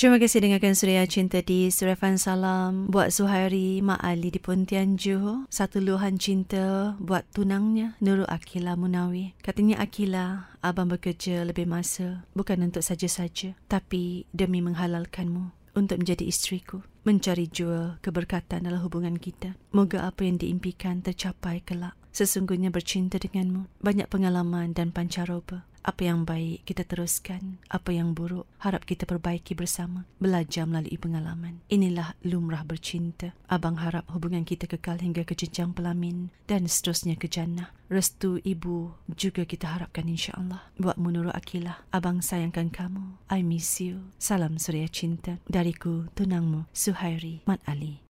Terima kasih dengarkan Suria Cinta di Surafan Salam buat Suhairi Mak Ali di Pontian Johor. Satu luahan cinta buat tunangnya Nurul Akila Munawi. Katanya Akila, abang bekerja lebih masa bukan untuk saja-saja tapi demi menghalalkanmu untuk menjadi isteriku. Mencari jua keberkatan dalam hubungan kita. Moga apa yang diimpikan tercapai kelak. Sesungguhnya bercinta denganmu. Banyak pengalaman dan pancaroba. Apa yang baik kita teruskan, apa yang buruk harap kita perbaiki bersama, belajar melalui pengalaman. Inilah lumrah bercinta. Abang harap hubungan kita kekal hingga ke jenjang pelamin dan seterusnya ke jannah. Restu ibu juga kita harapkan insya-Allah. Buat menurut Akilah, abang sayangkan kamu. I miss you. Salam suria cinta dariku tunangmu Suhairi Mat Ali.